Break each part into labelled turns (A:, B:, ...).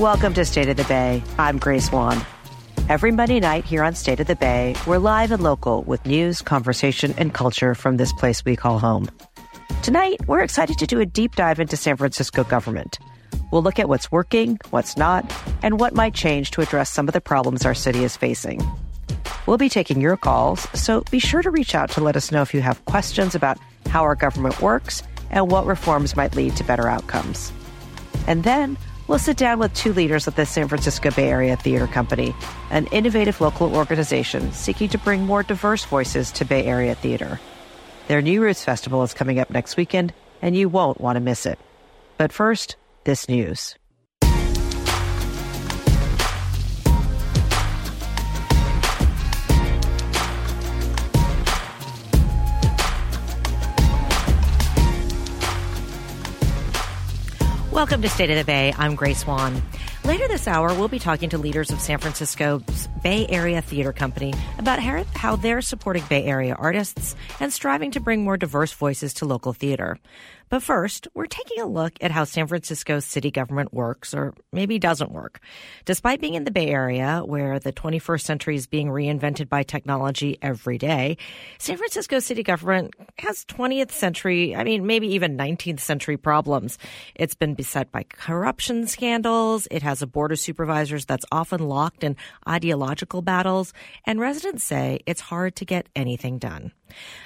A: Welcome to State of the Bay. I'm Grace Wan. Every Monday night here on State of the Bay, we're live and local with news, conversation, and culture from this place we call home. Tonight, we're excited to do a deep dive into San Francisco government. We'll look at what's working, what's not, and what might change to address some of the problems our city is facing. We'll be taking your calls, so be sure to reach out to let us know if you have questions about how our government works and what reforms might lead to better outcomes. And then we'll sit down with two leaders of the San Francisco Bay Area Theater Company, an innovative local organization seeking to bring more diverse voices to Bay Area theater. Their New Roots Festival is coming up next weekend, and you won't want to miss it. But first, this news. Welcome to State of the Bay. I'm Grace Wan. Later this hour, we'll be talking to leaders of San Francisco's Bay Area Theater Company about how they're supporting Bay Area artists and striving to bring more diverse voices to local theater. But first, we're taking a look at how San Francisco's city government works, or maybe doesn't work. Despite being in the Bay Area, where the 21st century is being reinvented by technology every day, San Francisco city government has 20th century, I mean, maybe even 19th century problems. It's been beset by corruption scandals. It has a board of supervisors that's often locked in ideological battles, and residents say it's hard to get anything done.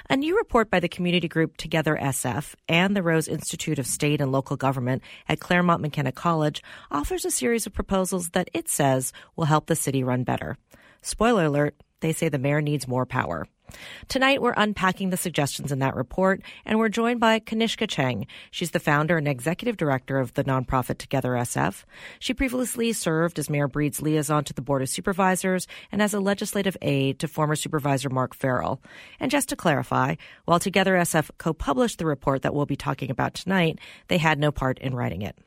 A: A new report by the community group Together SF and the Rose Institute of State and Local Government at Claremont McKenna College offers a series of proposals that it says will help the city run better. Spoiler alert, they say the mayor needs more power. Tonight, we're unpacking the suggestions in that report, and we're joined by Kanishka Cheng. She's the founder and executive director of the nonprofit Together SF. She previously served as Mayor Breed's liaison to the Board of Supervisors and as a legislative aide to former Supervisor Mark Farrell. And just to clarify, while Together SF co published the report that we'll be talking about tonight, they had no part in writing it.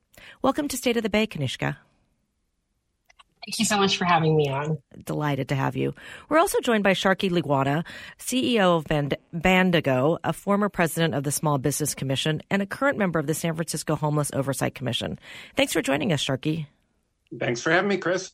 A: Welcome to State of the Bay, Kanishka.
B: Thank you so much for having me on.
A: Delighted to have you. We're also joined by Sharky Laguana, CEO of Band- Bandago, a former president of the Small Business Commission, and a current member of the San Francisco Homeless Oversight Commission. Thanks for joining us, Sharky.
C: Thanks for having me, Chris.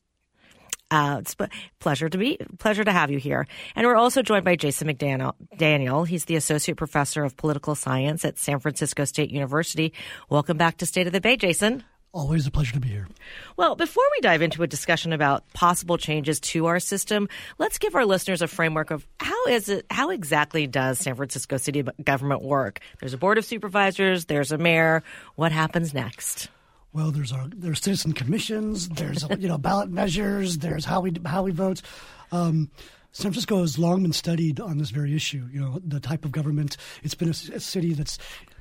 A: Uh, it's a pleasure to be pleasure to have you here. And we're also joined by Jason McDaniel. Daniel, he's the associate professor of political science at San Francisco State University. Welcome back to State of the Bay, Jason.
D: Always a pleasure to be here.
A: Well, before we dive into a discussion about possible changes to our system, let's give our listeners a framework of how is it how exactly does San Francisco city government work? There's a board of supervisors, there's a mayor. What happens next?
D: Well, there's our there's citizen commissions, there's you know ballot measures, there's how we how we vote. Um, San Francisco has long been studied on this very issue. You know, the type of government. It's been a, a city that's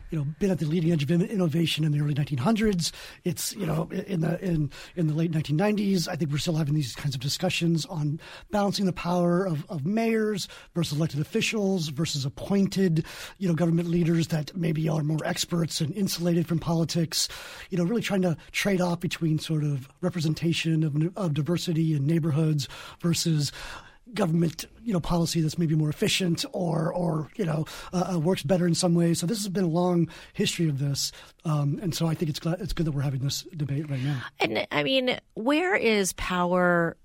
D: you know been at the leading edge of innovation in the early 1900s. It's you know in the in in the late 1990s. I think we're still having these kinds of discussions on balancing the power of, of mayors versus elected officials versus appointed you know government leaders that maybe are more experts and insulated from politics. You know, really trying to trade off between sort of representation of, of diversity in neighborhoods versus government you know policy that's maybe more efficient or or you know uh, uh, works better in some ways. So this has been a long history of this, um, and so I think it's glad, it's good that we're having this debate right now.
A: And I mean, where is power?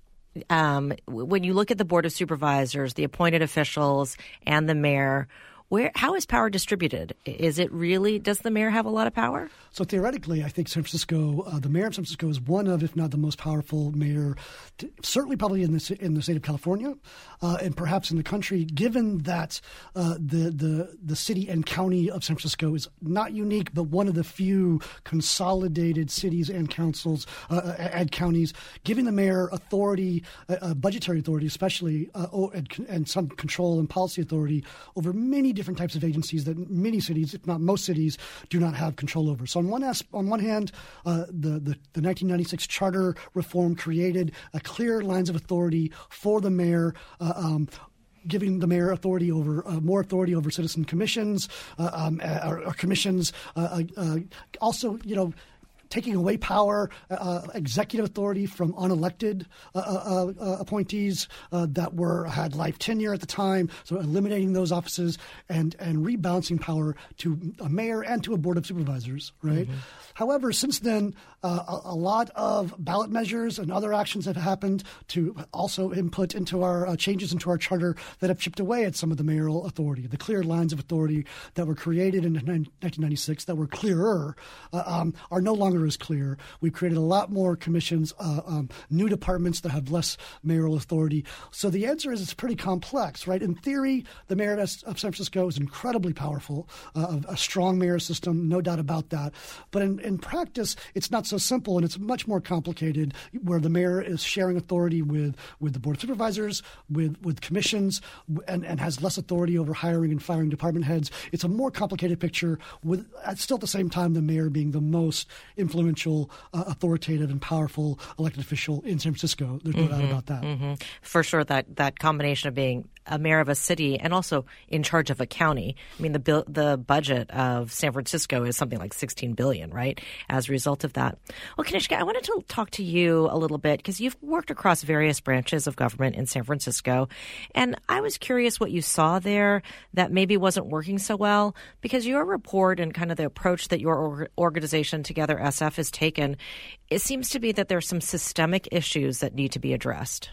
A: Um, when you look at the board of supervisors, the appointed officials, and the mayor, where how is power distributed? Is it really does the mayor have a lot of power?
D: So theoretically, I think San Francisco, uh, the mayor of San Francisco, is one of, if not the most powerful mayor, to, certainly probably in the in the state of California, uh, and perhaps in the country. Given that uh, the the the city and county of San Francisco is not unique, but one of the few consolidated cities and councils uh, uh, and counties, giving the mayor authority, uh, budgetary authority, especially, and, and some control and policy authority over many different types of agencies that many cities, if not most cities, do not have control over. So on one on one hand, uh, the, the, the 1996 charter reform created a clear lines of authority for the mayor. Uh, um, giving the mayor authority over uh, more authority over citizen commissions uh, um, uh, or, or, commissions. Uh, uh, also, you know, taking away power, uh, uh, executive authority from unelected uh, uh, uh appointees that were had life tenure at the time. So eliminating those offices and and rebalancing power to a mayor and to a board of supervisors. Right. Mm-hmm. However, since then, Uh, a, a, lot of ballot measures and other actions have happened to also input into our uh, changes into our charter that have chipped away at some of the mayoral authority. The clear lines of authority that were created in 1996 that were clearer uh, um, are no longer as clear. We've created a lot more commissions, uh, um, new departments that have less mayoral authority. So the answer is it's pretty complex, right? In theory, the mayor of San Francisco is incredibly powerful, uh, a strong mayor system, no doubt about that. But in, in practice, it's not so simple and it's much more complicated where the mayor is sharing authority with, with the board of supervisors, with, with commissions, and, and has less authority over hiring and firing department heads. It's a more complicated picture with still at the same time the mayor being the most influential, uh, authoritative, and powerful elected official in San Francisco. There's no mm-hmm, doubt about that.
A: Mm-hmm. For sure, that, that combination of being a mayor of a city and also in charge of a county. I mean, the the budget of San Francisco is something like 16 billion, right? As a result of that. Well, Kanishka, I wanted to talk to you a little bit because you've worked across various branches of government in San Francisco, and I was curious what you saw there that maybe wasn't working so well because your report and kind of the approach that your organization Together SF has taken, it seems to be that there are some systemic issues that need to be addressed.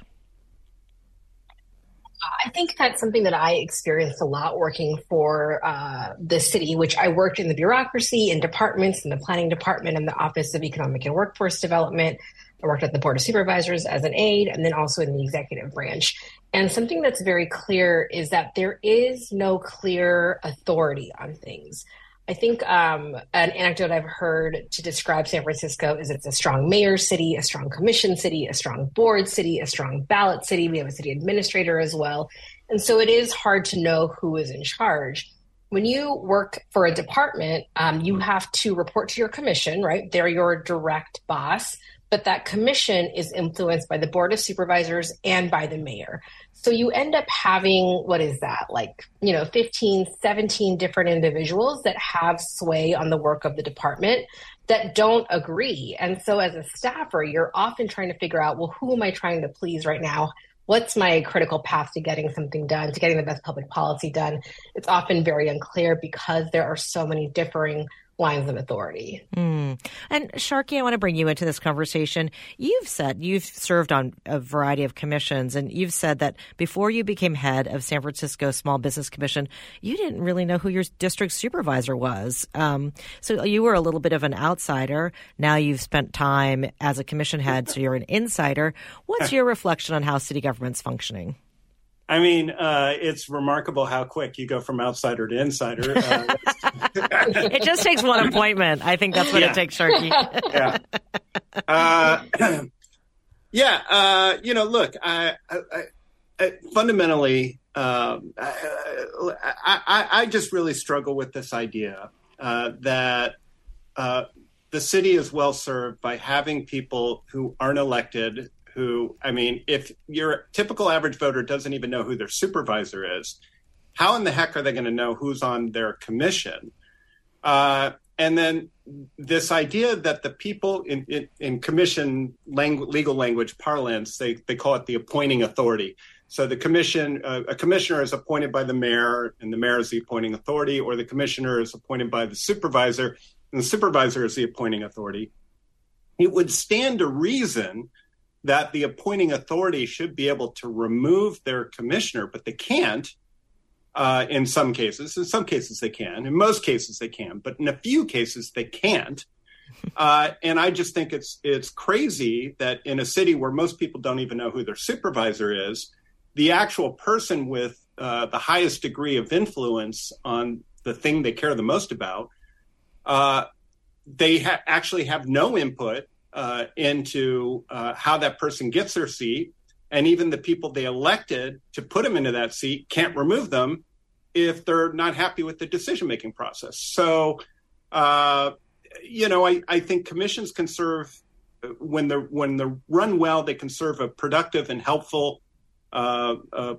B: I think that's something that I experienced a lot working for uh, the city, which I worked in the bureaucracy in departments, in the planning department, and the Office of Economic and Workforce Development. I worked at the Board of Supervisors as an aide, and then also in the executive branch. And something that's very clear is that there is no clear authority on things. I think um, an anecdote I've heard to describe San Francisco is it's a strong mayor city, a strong commission city, a strong board city, a strong ballot city. We have a city administrator as well. And so it is hard to know who is in charge. When you work for a department, um, you have to report to your commission, right? They're your direct boss but that commission is influenced by the board of supervisors and by the mayor. So you end up having, what is that, like, you know, 15, 17 different individuals that have sway on the work of the department that don't agree. And so as a staffer, you're often trying to figure out, well, who am I trying to please right now? What's my critical path to getting something done, to getting the best public policy done? It's often very unclear because there are so many differing lines of authority.
A: Mm. And Sharky, I want to bring you into this conversation. You've said you've served on a variety of commissions, and you've said that before you became head of San Francisco Small Business Commission, you didn't really know who your district supervisor was. Um, so you were a little bit of an outsider. Now you've spent time as a commission head, so you're an insider. What's your reflection on how city government's functioning?
C: I mean, uh, it's remarkable how quick you go from outsider to insider. Uh,
A: it just takes one appointment. I think that's what yeah. it takes, Sharky.
C: yeah. Uh, yeah. Uh, you know, look, I, I, I fundamentally, um, I, I, just really struggle with this idea uh, that uh, the city is well served by having people who aren't elected who, I mean, if your typical average voter doesn't even know who their supervisor is, how in the heck are they going to know who's on their commission? Uh, and then this idea that the people in, in, in commission legal language parlance, they, they call it the appointing authority. So the commission, uh, a commissioner is appointed by the mayor, and the mayor is the appointing authority, or the commissioner is appointed by the supervisor, and the supervisor is the appointing authority. It would stand to reason that the appointing authority should be able to remove their commissioner, but they can't uh, in some cases. In some cases, they can. In most cases, they can. But in a few cases, they can't. Uh, and I just think it's it's crazy that in a city where most people don't even know who their supervisor is, the actual person with uh, the highest degree of influence on the thing they care the most about, uh, they ha- actually have no input uh, into uh, how that person gets their seat. And even the people they elected to put them into that seat can't remove them if they're not happy with the decision making process. So, uh, you know, I, I think commissions can serve when they're when they're run well, they can serve a productive and helpful uh, uh,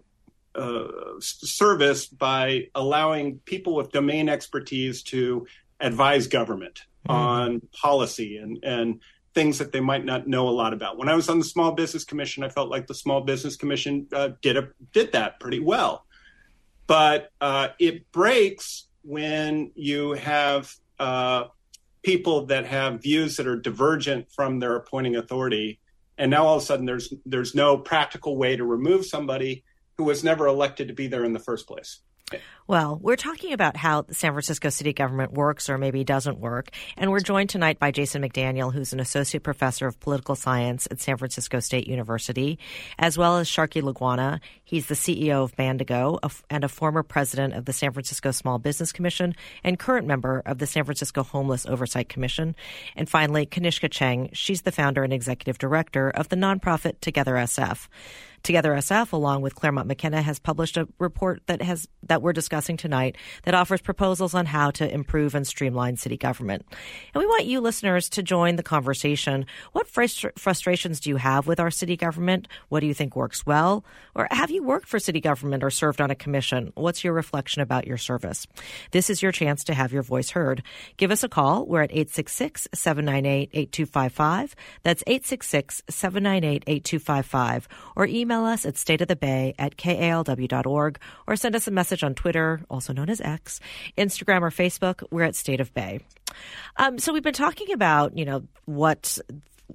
C: uh, service by allowing people with domain expertise to advise government mm. on policy and and things that they might not know a lot about. When I was on the Small Business Commission, I felt like the Small Business Commission uh, did a, did that pretty well. But uh, it breaks when you have uh, people that have views that are divergent from their appointing authority. And now all of a sudden, there's there's no practical way to remove somebody who was never elected to be there in the first place.
A: Well, we're talking about how the San Francisco city government works or maybe doesn't work. And we're joined tonight by Jason McDaniel, who's an associate professor of political science at San Francisco State University, as well as Sharky Laguana. He's the CEO of Bandago and a former president of the San Francisco Small Business Commission and current member of the San Francisco Homeless Oversight Commission. And finally, Kanishka Cheng. She's the founder and executive director of the nonprofit Together SF. Together SF, along with Claremont McKenna, has published a report that has that we're discussing tonight that offers proposals on how to improve and streamline city government. And we want you listeners to join the conversation. What frustra- frustrations do you have with our city government? What do you think works well? Or have you worked for city government or served on a commission? What's your reflection about your service? This is your chance to have your voice heard. Give us a call. We're at 866 798 8255. That's 866 798 8255. Or email email us at stateofthebay at kalw.org or send us a message on Twitter, also known as X, Instagram, or Facebook. We're at State of Bay. Um, so we've been talking about, you know, what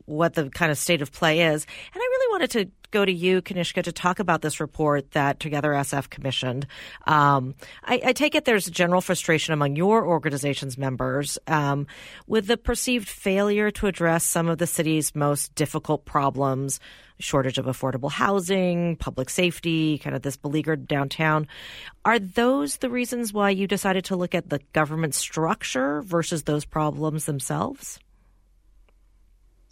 A: what the kind of state of play is. And I really wanted to go to you, Kanishka, to talk about this report that Together SF commissioned. Um, I, I, take it there's general frustration among your organization's members um, with the perceived failure to address some of the city's most difficult problems shortage of affordable housing, public safety, kind of this beleaguered downtown. Are those the reasons why you decided to look at the government structure versus those problems themselves?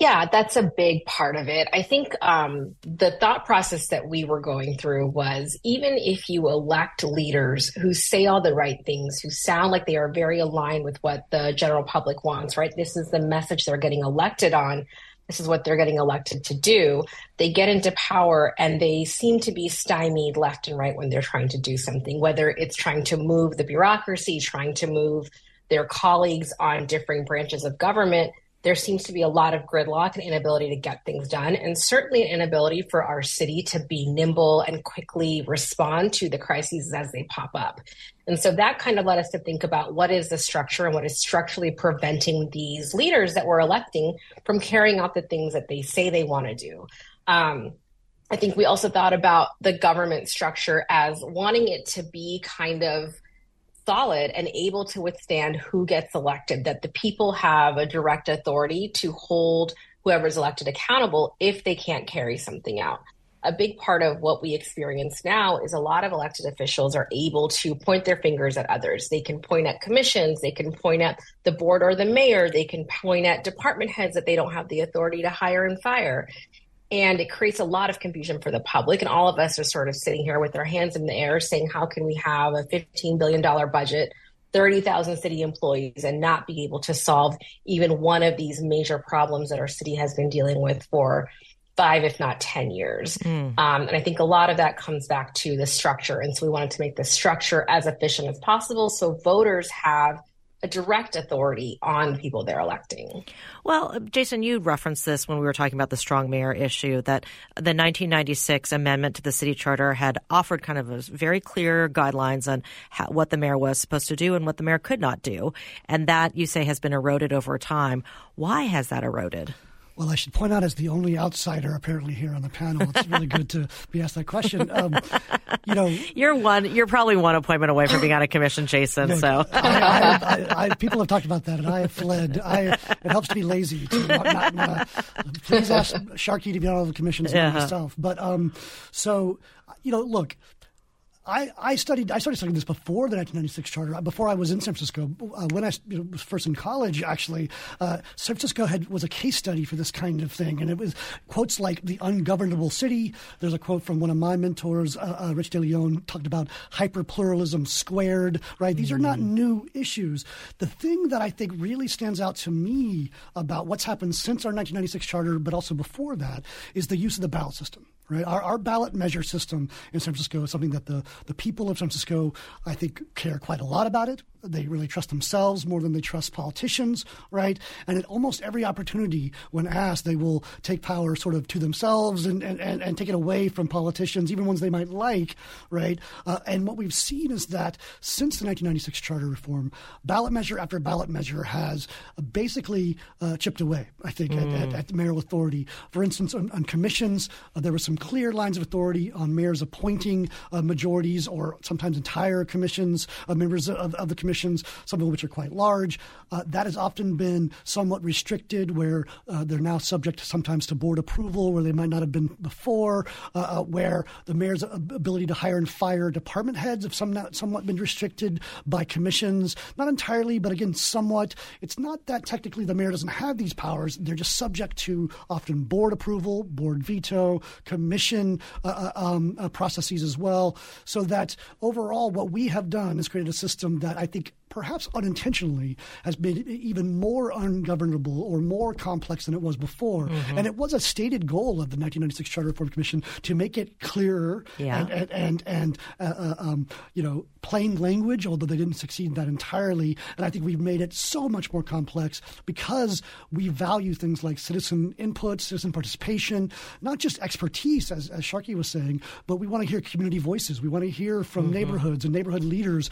B: Yeah, that's a big part of it. I think um, the thought process that we were going through was even if you elect leaders who say all the right things, who sound like they are very aligned with what the general public wants, right? This is the message they're getting elected on. This is what they're getting elected to do. They get into power and they seem to be stymied left and right when they're trying to do something, whether it's trying to move the bureaucracy, trying to move their colleagues on different branches of government there seems to be a lot of gridlock and inability to get things done, and certainly an inability for our city to be nimble and quickly respond to the crises as they pop up. And so that kind of led us to think about what is the structure and what is structurally preventing these leaders that we're electing from carrying out the things that they say they want to do. Um, I think we also thought about the government structure as wanting it to be kind of solid and able to withstand who gets elected, that the people have a direct authority to hold whoever's elected accountable if they can't carry something out. A big part of what we experience now is a lot of elected officials are able to point their fingers at others. They can point at commissions, they can point at the board or the mayor, they can point at department heads that they don't have the authority to hire and fire and it creates a lot of confusion for the public and all of us are sort of sitting here with our hands in the air saying how can we have a $15 billion budget 30,000 city employees and not be able to solve even one of these major problems that our city has been dealing with for five, if not 10 years. Mm. Um, and I think a lot of that comes back to the structure. And so we wanted to make the structure as efficient as possible so voters have a direct authority on people they're electing.
A: Well, uh, Jason, you referenced this when we were talking about the strong mayor issue that the 1996 amendment to the city charter had offered kind of very clear guidelines on how, what the mayor was supposed to do and what the mayor could not do. And that, you say, has been eroded over time. Why has that eroded?
D: Well, I should point out, as the only outsider apparently here on the panel, it's really good to be asked that question. Um, you know,
A: you're one. You're probably one appointment away from being on a commission, Jason. No, so
D: I, I, I, people have talked about that, and I have fled. it helps to be lazy. To not, not, please ask Sharky to be on all the commissions uh-huh. myself. But um, so you know, look, I, I studied I started studying this before the 1996 charter. Before I was in San Francisco, uh, when I you know, was first in college, actually, uh, San Francisco had was a case study for this kind of thing, and it was quotes like the ungovernable city. There's a quote from one of my mentors, uh, uh Rich DeLeon, talked about hyper pluralism squared. Right, these mm-hmm. are not mm-hmm. new issues. The thing that I think really stands out to me about what's happened since our 1996 charter, but also before that, is the use of the ballot system. Right? Our, our ballot measure system in San Francisco is something that the, the people of San Francisco, I think, care quite a lot about it. They really trust themselves more than they trust politicians, right? And at almost every opportunity, when asked, they will take power sort of to themselves and, and, and, and take it away from politicians, even ones they might like, right? Uh, and what we've seen is that since the 1996 charter reform, ballot measure after ballot measure has basically uh, chipped away, I think, mm. at, at, at, mayoral authority. For instance, on, on commissions, uh, there were some clear lines of authority on mayors appointing uh, majorities or sometimes entire commissions, uh, members of, of the commission some of which are quite large. Uh, that has often been somewhat restricted, where uh, they're now subject sometimes to board approval, where they might not have been before, uh, uh where the mayor's ability to hire and fire department heads have some, somewhat been restricted by commissions. Not entirely, but again, somewhat. It's not that technically the mayor doesn't have these powers, they're just subject to often board approval, board veto, commission uh, uh, um, processes as well. So that overall, what we have done is created a system that I think week perhaps unintentionally, has been even more ungovernable or more complex than it was before. Mm-hmm. And it was a stated goal of the 1996 Charter Reform Commission to make it clearer yeah. and and and, and uh, uh, um, you know plain language. Although they didn't succeed that entirely, and I think we've made it so much more complex because we value things like citizen input, citizen participation, not just expertise, as, as Sharky was saying, but we want to hear community voices. We want to hear from mm-hmm. neighborhoods and neighborhood leaders,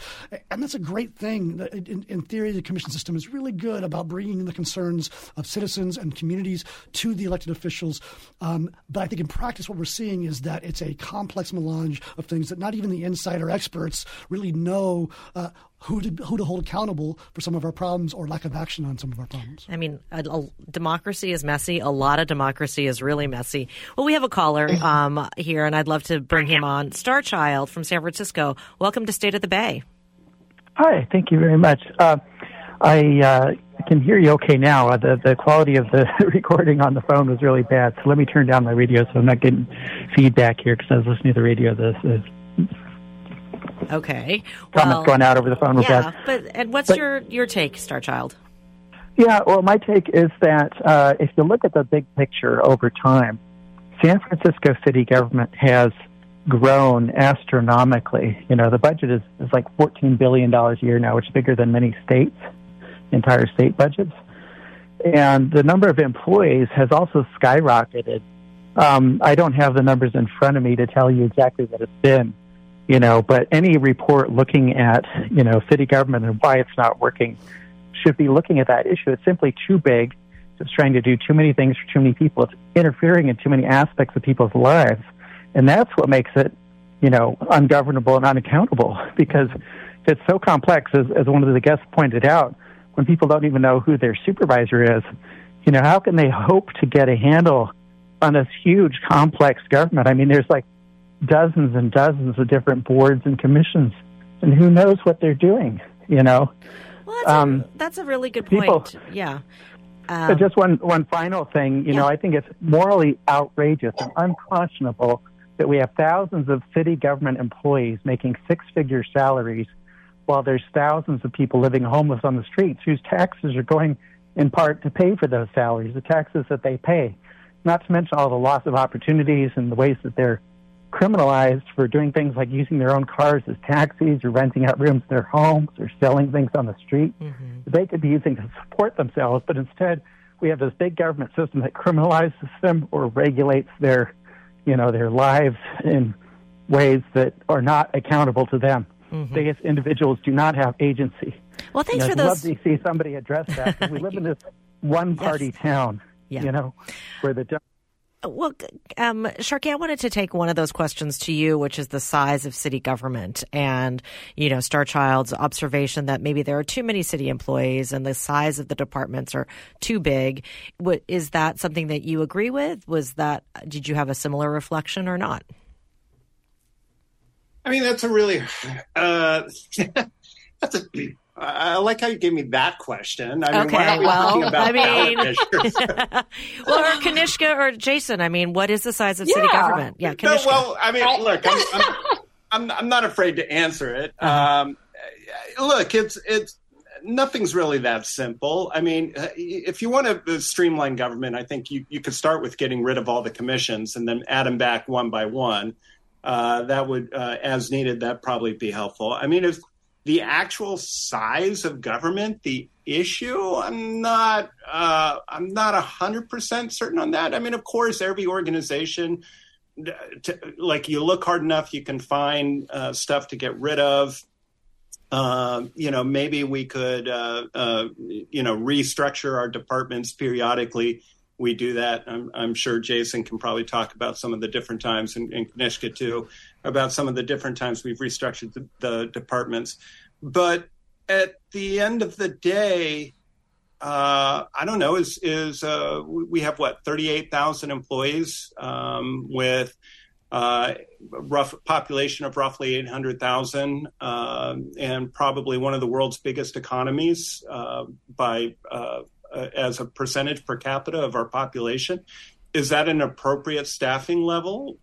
D: and that's a great thing in, in, theory, the commission system is really good about bringing the concerns of citizens and communities to the elected officials. Um, but I think in practice, what we're seeing is that it's a complex melange of things that not even the insider experts really know. Uh, who to, who to hold accountable for some of our problems or lack of action on some of our problems.
A: I mean, a, a democracy is messy. A lot of democracy is really messy. Well, we have a caller um, here, and I'd love to bring him on. Starchild from San Francisco. Welcome to State of the Bay.
E: Hi, thank you very much. Uh, I uh, can hear you okay now. Uh, the the quality of the recording on the phone was really bad, so let me turn down my radio so I'm not getting feedback here because I was listening to the radio. This is
A: okay.
E: Comments well, going out over the phone
A: yeah, bad. but and what's but, your your take, Starchild?
E: Yeah, well, my take is that uh, if you look at the big picture over time, San Francisco city government has grown astronomically. You know, the budget is, is like $14 billion a year now, which is bigger than many states, entire state budgets. And the number of employees has also skyrocketed. Um, I don't have the numbers in front of me to tell you exactly what it's been, you know, but any report looking at, you know, city government and why it's not working should be looking at that issue. It's simply too big. It's trying to do too many things for too many people. It's interfering in too many aspects of people's lives and that's what makes it, you know, ungovernable and unaccountable because it's so complex, as, as one of the guests pointed out, when people don't even know who their supervisor is, you know, how can they hope to get a handle on this huge, complex government? I mean, there's like dozens and dozens of different boards and commissions, and who knows what they're doing, you know?
A: Well, that's, um, a, that's a really good point. People, yeah.
E: Um, but just one, one final thing, you yeah. know, I think it's morally outrageous and unconscionable that we have thousands of city government employees making six figure salaries while there's thousands of people living homeless on the streets whose taxes are going in part to pay for those salaries, the taxes that they pay. Not to mention all the loss of opportunities and the ways that they're criminalized for doing things like using their own cars as taxis or renting out rooms in their homes or selling things on the street. Mm-hmm. They could be using to support themselves, but instead we have this big government system that criminalizes them or regulates their you know, their lives in ways that are not accountable to them. Mm-hmm. They, as individuals, do not have agency.
A: Well, thanks
E: you
A: know, for
E: those. Love to see somebody address that. we live in this one-party yes. town, yeah. you know, where the
A: well, um, Sharky, I wanted to take one of those questions to you, which is the size of city government, and you know, Starchild's observation that maybe there are too many city employees and the size of the departments are too big. What, is that something that you agree with? Was that did you have a similar reflection or not?
C: I mean, that's a really uh, that's a I like how you gave me that question. I mean,
A: okay, we well, I mean, well, or Kanishka or Jason. I mean, what is the size of yeah. city government? Yeah,
C: Kanishka. No, well, I mean, look, I'm, I'm, I'm, I'm, not afraid to answer it. Uh-huh. Um, look, it's it's nothing's really that simple. I mean, uh, if you want to streamline government, I think you, you could start with getting rid of all the commissions and then add them back one by one. Uh, that would, uh, as needed, that probably be helpful. I mean, if the actual size of government, the issue, I'm not, uh, I'm not hundred percent certain on that. I mean, of course, every organization, to, like you look hard enough, you can find uh, stuff to get rid of. Uh, you know, maybe we could, uh, uh, you know, restructure our departments periodically. We do that. I'm, I'm, sure Jason can probably talk about some of the different times, in, and Kanishka too, about some of the different times we've restructured the, the departments. But at the end of the day, uh, I don't know. Is is uh, we have what thirty eight thousand employees um, with uh, rough population of roughly 800,000 uh, and probably one of the world's biggest economies uh, by uh, uh, as a percentage per capita of our population. Is that an appropriate staffing level?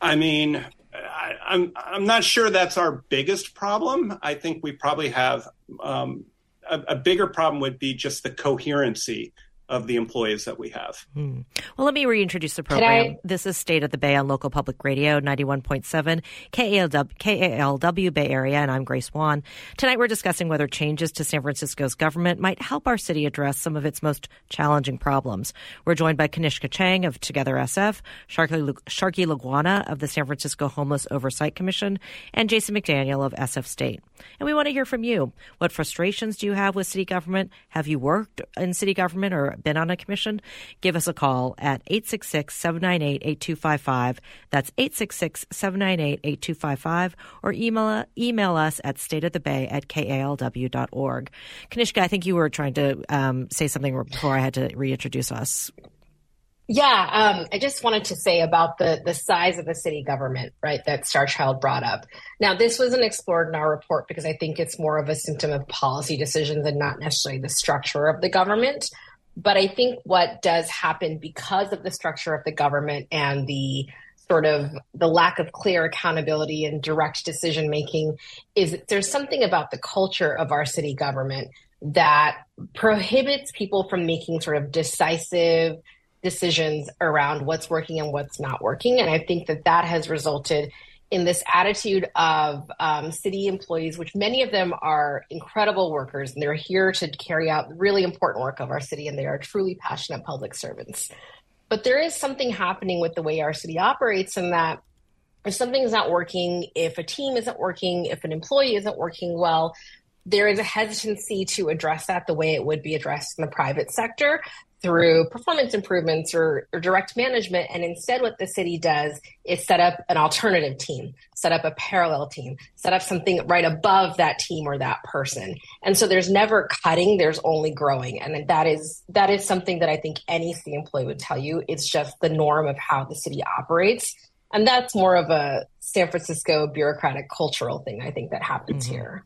C: I mean, I, am I'm, I'm not sure that's our biggest problem. I think we probably have um, a, a bigger problem would be just the coherency of the employees that we have.
A: Hmm. Well, let me reintroduce the program. This is State of the Bay on local public radio, 91.7 KALW, KALW Bay Area, and I'm Grace Wan. Tonight we're discussing whether changes to San Francisco's government might help our city address some of its most challenging problems. We're joined by Kanishka Cheng of Together SF, Sharky, Sharky Laguana of the San Francisco Homeless Oversight Commission, and Jason McDaniel of SF State. And we want to hear from you. What frustrations do you have with city government? Have you worked in city government or been on a commission, give us a call at 866 798 8255. That's 866 798 8255 or email, email us at stateofthebay at kalw.org. Kanishka, I think you were trying to um, say something before I had to reintroduce us.
B: Yeah, um, I just wanted to say about the the size of the city government, right? That Starchild brought up. Now, this wasn't explored in our report because I think it's more of a symptom of policy decisions and not necessarily the structure of the government. But I think what does happen because of the structure of the government and the sort of the lack of clear accountability and direct decision making is there's something about the culture of our city government that prohibits people from making sort of decisive decisions around what's working and what's not working and i think that that has resulted in this attitude of um, city employees, which many of them are incredible workers and they're here to carry out really important work of our city and they are truly passionate public servants. But there is something happening with the way our city operates in that if something's not working, if a team isn't working, if an employee isn't working well, there is a hesitancy to address that the way it would be addressed in the private sector through performance improvements or, or, direct management. And instead, what the city does is set up an alternative team, set up a parallel team, set up something right above that team or that person. And so there's never cutting, there's only growing. And that is that is something that I think any city employee would tell you. It's just the norm of how the city operates. And that's more of a San Francisco bureaucratic cultural thing, I think, that happens mm-hmm. here.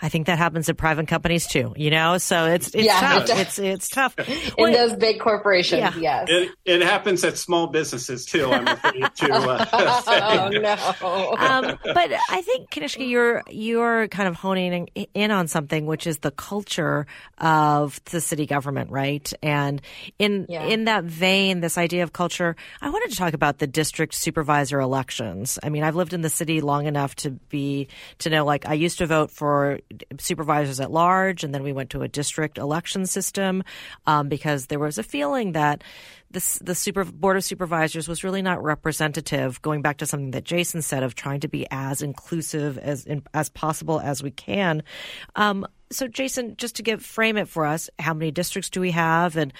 A: I think that happens at private companies too, you know? So it's, it's yeah, tough. It it's, it's tough.
B: in those big corporations, yeah. yes.
C: It, it, happens at small businesses too, I'm afraid to uh,
B: Oh, no.
A: Um, but I think, Kanishka, you're, you're kind of honing in on something, which is the culture of the city government, right? And in, yeah. in that vein, this idea of culture, I wanted to talk about the district supervisor elections. I mean, I've lived in the city long enough to be, to know, like, I used to vote for supervisors at large, and then we went to a district election system um, because there was a feeling that this, the super board of supervisors was really not representative. Going back to something that Jason said of trying to be as inclusive as as possible as we can. Um, so, Jason, just to give frame it for us, how many districts do we have, and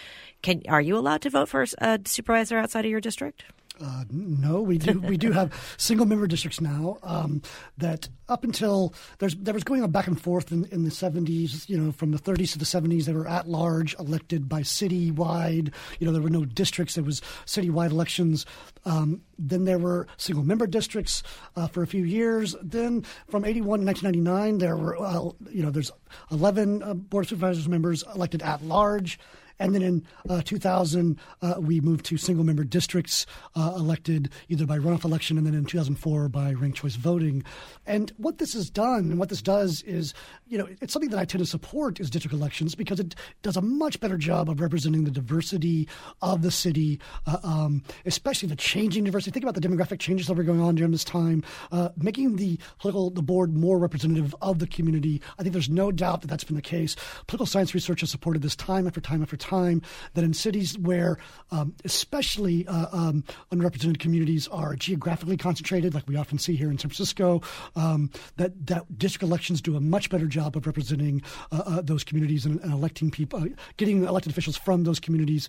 A: can are you allowed to vote for a supervisor outside of your district?
D: Uh, no, we do. we do have single member districts now. Um, that up until there's there was going on back and forth in, in the 70s. You know, from the 30s to the 70s, they were at large, elected by citywide. You know, there were no districts. There was citywide elections. Um, then there were single member districts uh, for a few years. Then from 81 to 1999, there were uh, you know there's 11 uh, board of supervisors members elected at large And then in uh, 2000, uh, we moved to single member districts uh, elected either by runoff election and then in 2004 by ranked choice voting. And what this has done and what this does is, you know, it's something that I tend to support is district elections because it does a much better job of representing the diversity of the city, uh, um, especially the changing diversity. Think about the demographic changes that were going on during this time, uh, making the political the board more representative of the community. I think there's no doubt that that's been the case. Political science research has supported this time after time after time. Time that in cities where, um, especially uh, um, underrepresented communities are geographically concentrated, like we often see here in San Francisco, um, that that district elections do a much better job of representing uh, uh, those communities and, and electing people, uh, getting elected officials from those communities.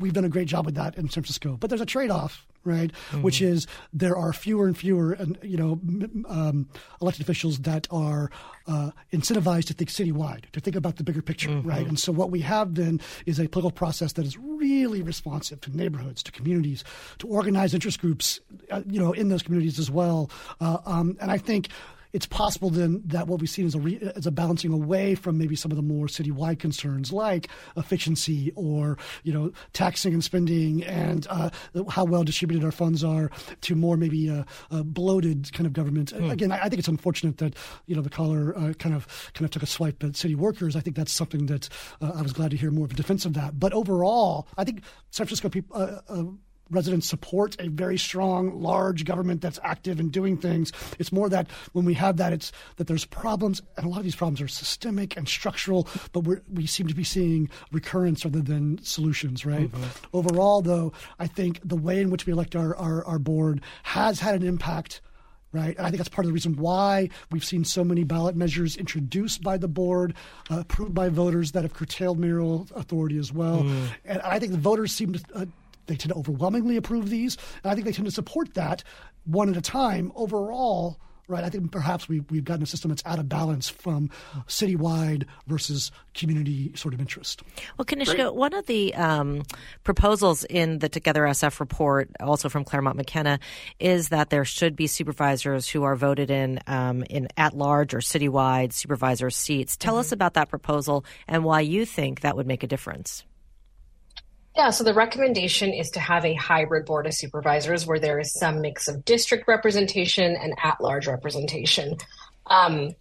D: We've done a great job with that in San Francisco, but there's a trade-off right? Mm-hmm. Which is there are fewer and fewer, and you know, um, elected officials that are uh, incentivized to think citywide, to think about the bigger picture, mm-hmm. right? And so what we have then is a political process that is really responsive to neighborhoods, to communities, to organized interest groups, uh, you know, in those communities as well. Uh, um, and I think it's possible then that what we've seen is a, re, is a balancing away from maybe some of the more citywide concerns like efficiency or you know taxing and spending and uh, how well distributed our funds are to more maybe a, a bloated kind of government. Hmm. Again, I, I, think it's unfortunate that you know the caller uh, kind of kind of took a swipe at city workers. I think that's something that uh, I was glad to hear more of a defense of that. But overall, I think San Francisco people uh, uh, residents support a very strong, large government that's active and doing things. It's more that when we have that, it's that there's problems, and a lot of these problems are systemic and structural, but we we seem to be seeing recurrence rather than solutions, right? Mm-hmm. Overall, though, I think the way in which we elect our, our, our board has had an impact right? And I think that's part of the reason why we've seen so many ballot measures introduced by the board, uh, approved by voters that have curtailed mayoral authority as well. Mm. And I think the voters seem to. Uh, they tend to overwhelmingly approve these, and I think they tend to support that one at a time. Overall, right? I think perhaps we, we've gotten a system that's out of balance from citywide versus community sort of interest.
A: Well, Kanishka, one of the um, proposals in the Together SF report, also from Claremont McKenna, is that there should be supervisors who are voted in um, in at large or citywide supervisor seats. Tell mm-hmm. us about that proposal and why you think that would make a difference.
B: Yeah, so the recommendation is to have a hybrid board of supervisors where there is some mix of district representation and at large representation. Um,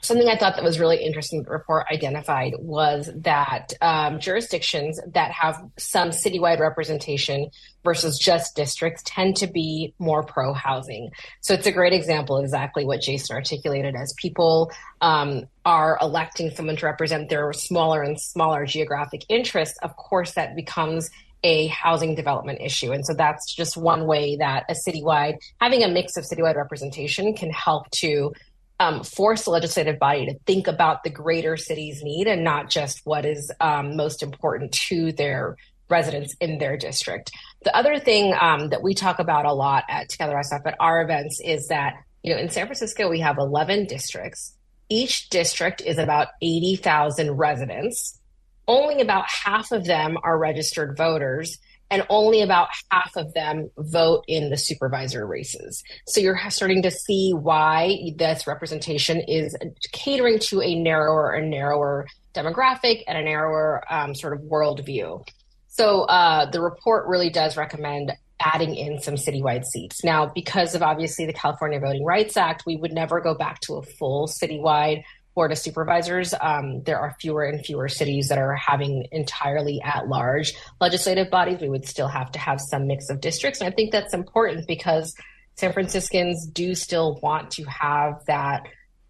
B: something I thought that was really interesting the report identified was that um, jurisdictions that have some citywide representation versus just districts tend to be more pro housing. So it's a great example exactly what Jason articulated as people um, are electing someone to represent their smaller and smaller geographic interests. Of course, that becomes a housing development issue. And so that's just one way that a citywide, having a mix of citywide representation can help to um, force the legislative body to think about the greater city's need and not just what is um, most important to their residents in their district. The other thing um, that we talk about a lot at Together SF at our events is that you know in San Francisco we have 11 districts. Each district is about 80,000 residents. Only about half of them are registered voters, and only about half of them vote in the supervisor races. So you're starting to see why this representation is catering to a narrower and narrower demographic and a narrower um, sort of worldview. So uh, the report really does recommend adding in some citywide seats. Now, because of obviously the California Voting Rights Act, we would never go back to a full citywide Board of Supervisors, um, there are fewer and fewer cities that are having entirely at large legislative bodies. We would still have to have some mix of districts. And I think that's important because San Franciscans do still want to have that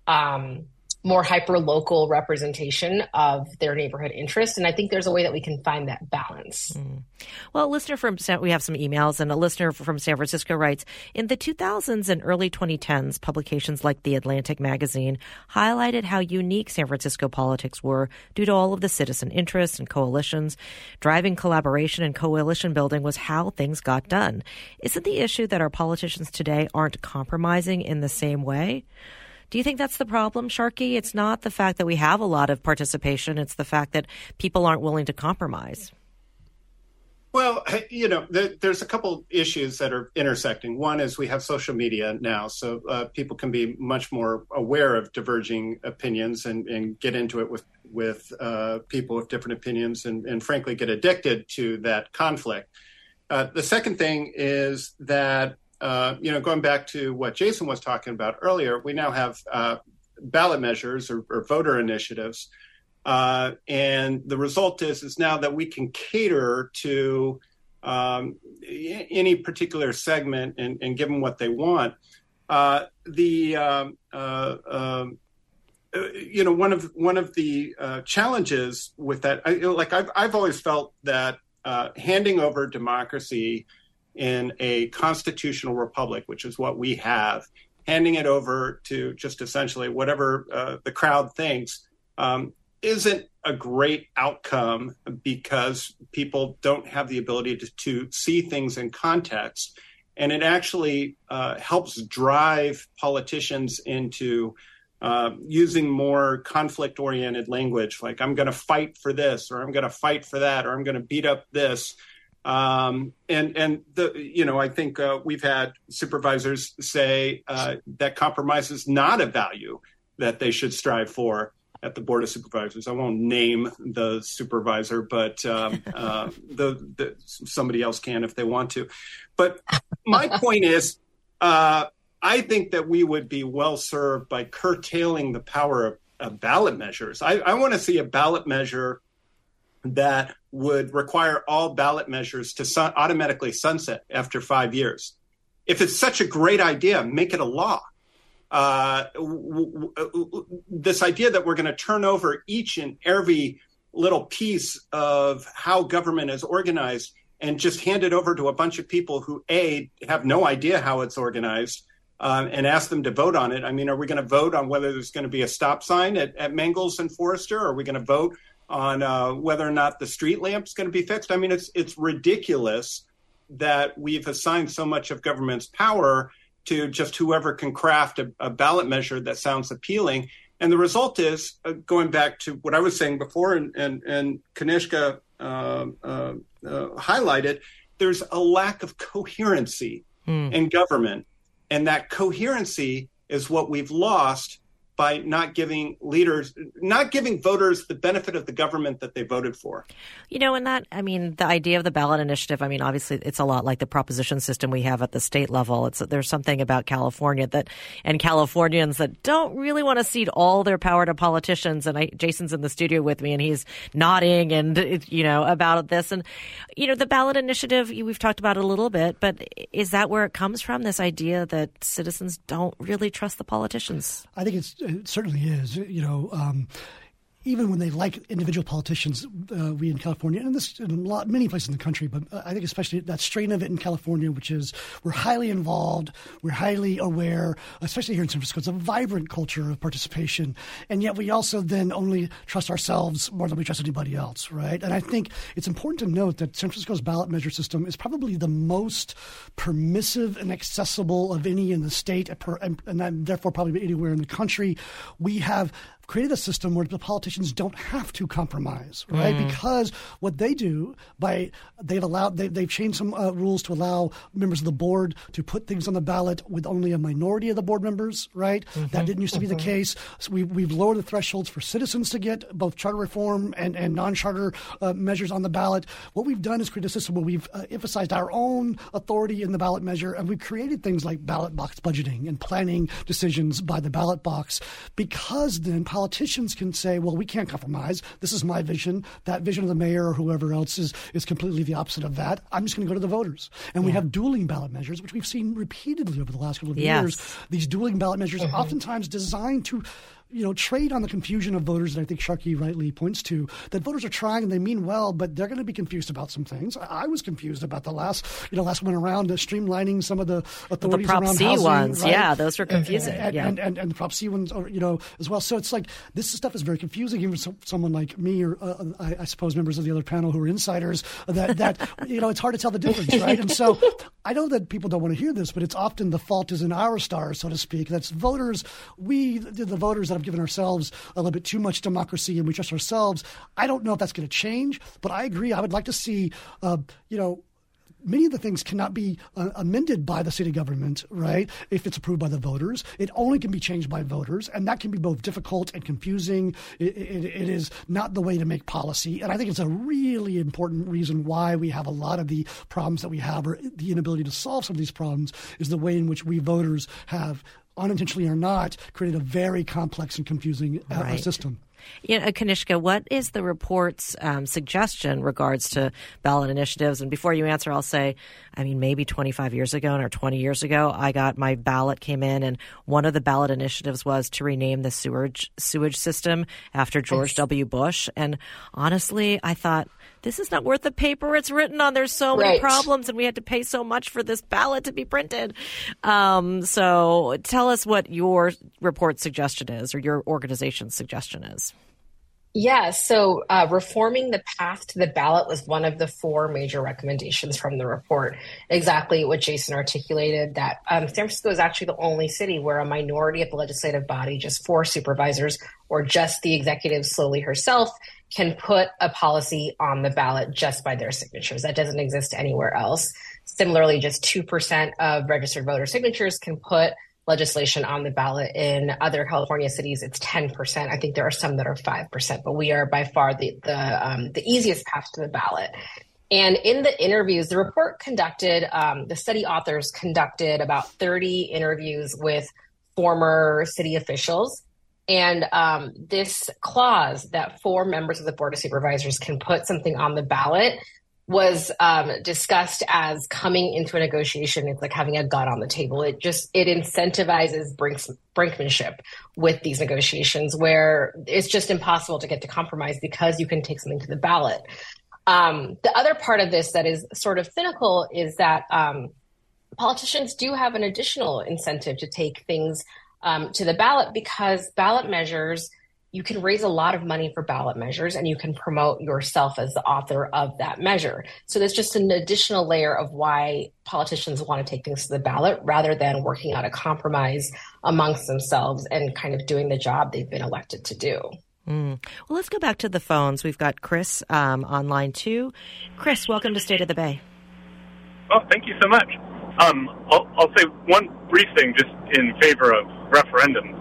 B: um, more hyper local representation of their neighborhood interest. And I think there's a way that we can find that balance. Mm.
A: Well, a listener from we have some emails, and a listener from San Francisco writes In the 2000s and early 2010s, publications like The Atlantic magazine highlighted how unique San Francisco politics were due to all of the citizen interests and coalitions. Driving collaboration and coalition building was how things got done. Isn't the issue that our politicians today aren't compromising in the same way? Do you think that's the problem, Sharky? It's not the fact that we have a lot of participation, it's the fact that people aren't willing to compromise.
C: Well, you know, there's a couple issues that are intersecting. One is we have social media now, so uh, people can be much more aware of diverging opinions and, and get into it with with uh, people with different opinions, and, and, frankly, get addicted to that conflict. Uh, the second thing is that uh, you know, going back to what Jason was talking about earlier, we now have uh, ballot measures or, or voter initiatives uh, and the result is is now that we can cater to um, any particular segment and, and, give them what they want. Uh, the um, uh, um, uh, you know one of one of the challenges with that, I, like I've I've always felt that handing over democracy in a constitutional republic, which is what we have, handing it over to just essentially whatever the crowd thinks. Um, isn't a great outcome because people don't have the ability to, to see things in context. And it actually uh, helps drive politicians into uh, using more conflict oriented language, like I'm going to fight for this, or I'm going to fight for that, or I'm going to beat up this. Um, and and the you know I think uh, we've had supervisors say uh, that compromise is not a value that they should strive for at the board of supervisors. I won't name the supervisor, but um, uh, the, the, somebody else can if they want to. But my point is, uh, I think that we would be well served by curtailing the power of, of ballot measures. I, I want to see a ballot measure that would require all ballot measures to automatically sunset after five years. If it's such a great idea, make it a law uh, w- w- this idea that we're going to turn over each and every little piece of how government is organized and just hand it over to a bunch of people who a have no idea how it's organized um, and ask them to vote on it. I mean, are we going to vote on whether there's going to be a stop sign at, at Mangels and Foerster? Are we going to vote on uh, whether or not the street lamp's going to be fixed? I mean, it's it's ridiculous that we've assigned so much of government's power to just whoever can craft a, a ballot measure that sounds appealing. And the result is uh, going back to what I was saying before, and and, and Kanishka uh, uh, highlighted. There's a lack of coherency hmm. in government, and that coherency is what we've lost by not giving leaders, not giving voters the benefit of the government that they voted for.
A: You know, and that, I mean, the idea of the ballot initiative, I mean, obviously it's a lot like the proposition system we have at the state level. It's there's something about California that, and Californians that don't really want to cede all their power to politicians. And I, Jason's in the studio with me and he's nodding and, you know, about this. And, you know, the ballot initiative, we've talked about it a little bit, but is that where it comes from? This idea that citizens don't really trust the politicians?
D: I think it's it certainly is. You know, um, even when they like individual politicians, uh, we in California, and this in a lot, many places in the country, but I think especially that strain of it in California, which is we're highly involved, we're highly aware, especially here in San Francisco. It's a vibrant culture of participation, and yet we also then only trust ourselves more than we trust anybody else, right? And I think it's important to note that San Francisco's ballot measure system is probably the most permissive and accessible of any in the state, and, and therefore probably anywhere in the country. We have created a system where the politicians don't have to compromise, right? Mm. Because what they do by they've allowed they, they've changed some uh, rules to allow members of the board to put things on the ballot with only a minority of the board members, right? Mm-hmm. That didn't used to be the mm-hmm. case. So we, we've lowered the thresholds for citizens to get both charter reform and, and non-charter uh, measures on the ballot. What we've done is create a system where we've uh, emphasized our own authority in the ballot measure, and we've created things like ballot box budgeting and planning decisions by the ballot box because then politicians can say, well, we can't compromise. This is my vision. That vision of the mayor or whoever else is, is completely the opposite of that. I'm just going to go to the voters. And yeah. we have dueling ballot measures, which we've seen repeatedly over the last couple of yes. years. These dueling ballot measures mm-hmm. are oftentimes designed to you know, trade on the confusion of voters that I think Sharky rightly points to. That voters are trying and they mean well, but they're going to be confused about some things. I, was confused about the last, you know, last one around uh, streamlining some of the authorities
A: the Prop
D: around
A: C
D: housing,
A: ones.
D: Right?
A: Yeah, those were confusing.
D: And, and,
A: yeah.
D: and, and, and, the Prop C ones, are, you know, as well. So it's like this stuff is very confusing, even for someone like me or uh, I, I, suppose members of the other panel who are insiders. That that you know, it's hard to tell the difference, right? And so I know that people don't want to hear this, but it's often the fault is in our stars, so to speak. That's voters. We, the voters that have given ourselves a little bit too much democracy and we trust ourselves. I don't know if that's going to change, but I agree. I would like to see, uh, you know, many of the things cannot be uh, amended by the city government, right? If it's approved by the voters, it only can be changed by voters, and that can be both difficult and confusing. it, it, it is not the way to make policy, and I think it's a really important reason why we have a lot of the problems that we have, or the inability to solve some of these problems, is the way in which we voters have unintentionally or not, created a very complex and confusing uh, right. system.
A: You know, Kanishka, what is the report's um, suggestion regards to ballot initiatives? And before you answer, I'll say, I mean, maybe 25 years ago or 20 years ago, I got my ballot came in, and one of the ballot initiatives was to rename the sewage sewage system after George W. Bush. And honestly, I thought this is not worth the paper it's written on. There's so many right. problems, and we had to pay so much for this ballot to be printed. Um, so tell us what your report suggestion is, or your organization's suggestion is.
B: Yeah, so uh, reforming the path to the ballot was one of the four major recommendations from the report. Exactly what Jason articulated that um, San Francisco is actually the only city where a minority of the legislative body, just four supervisors, or just the executive slowly herself, can put a policy on the ballot just by their signatures. That doesn't exist anywhere else. Similarly, just 2% of registered voter signatures can put legislation on the ballot. In other California cities, it's 10%. I think there are some that are 5%, but we are by far the, the, um, the easiest path to the ballot. And in the interviews, the report conducted, um, the study authors conducted about 30 interviews with former city officials. And um, this clause that four members of the Board of Supervisors can put something on the ballot was um, discussed as coming into a negotiation. It's like having a gun on the table. It just it incentivizes brinks, brinkmanship with these negotiations, where it's just impossible to get to compromise because you can take something to the ballot. Um, the other part of this that is sort of cynical is that um, politicians do have an additional incentive to take things um, to the ballot because ballot measures you can raise a lot of money for ballot measures and you can promote yourself as the author of that measure. So there's just an additional layer of why politicians want to take things to the ballot rather than working out a compromise amongst themselves and kind of doing the job they've been elected to do.
A: Mm. Well, let's go back to the phones. We've got Chris um, online too. Chris, welcome to State of the Bay.
F: Oh, thank you so much. Um, I'll, I'll say one brief thing just in favor of referendums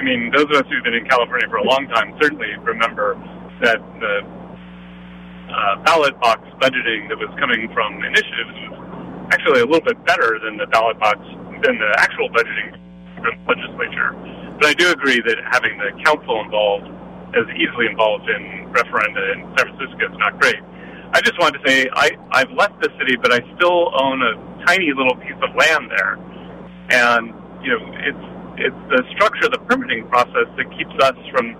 F: I mean, those of us who've been in California for a long time certainly remember that the uh, ballot box budgeting that was coming from initiatives was actually a little bit better than the ballot box than the actual budgeting from the legislature. But I do agree that having the council involved as easily involved in referenda in San Francisco is not great. I just wanted to say I, I've left the city, but I still own a tiny little piece of land there. And, you know, it's it's the structure of the permitting process that keeps us from,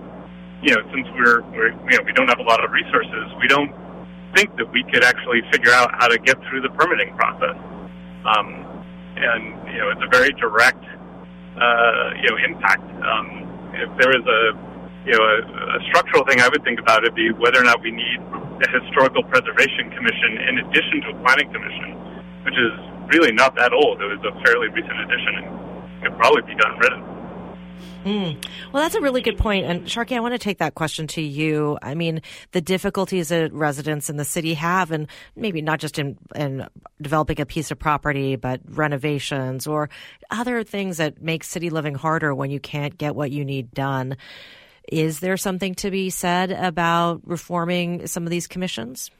F: you know, since we're, we're you know we don't have a lot of resources, we don't think that we could actually figure out how to get through the permitting process. Um, and you know, it's a very direct, uh, you know, impact. Um, if there is a, you know, a, a structural thing I would think about it be whether or not we need a historical preservation commission in addition to a planning commission, which is really not that old. It was a fairly recent addition could probably be done rid of.
A: Mm. Well, that's a really good point. And Sharky, I want to take that question to you. I mean, the difficulties that residents in the city have, and maybe not just in, in developing a piece of property, but renovations or other things that make city living harder when you can't get what you need done. Is there something to be said about reforming some of these commissions?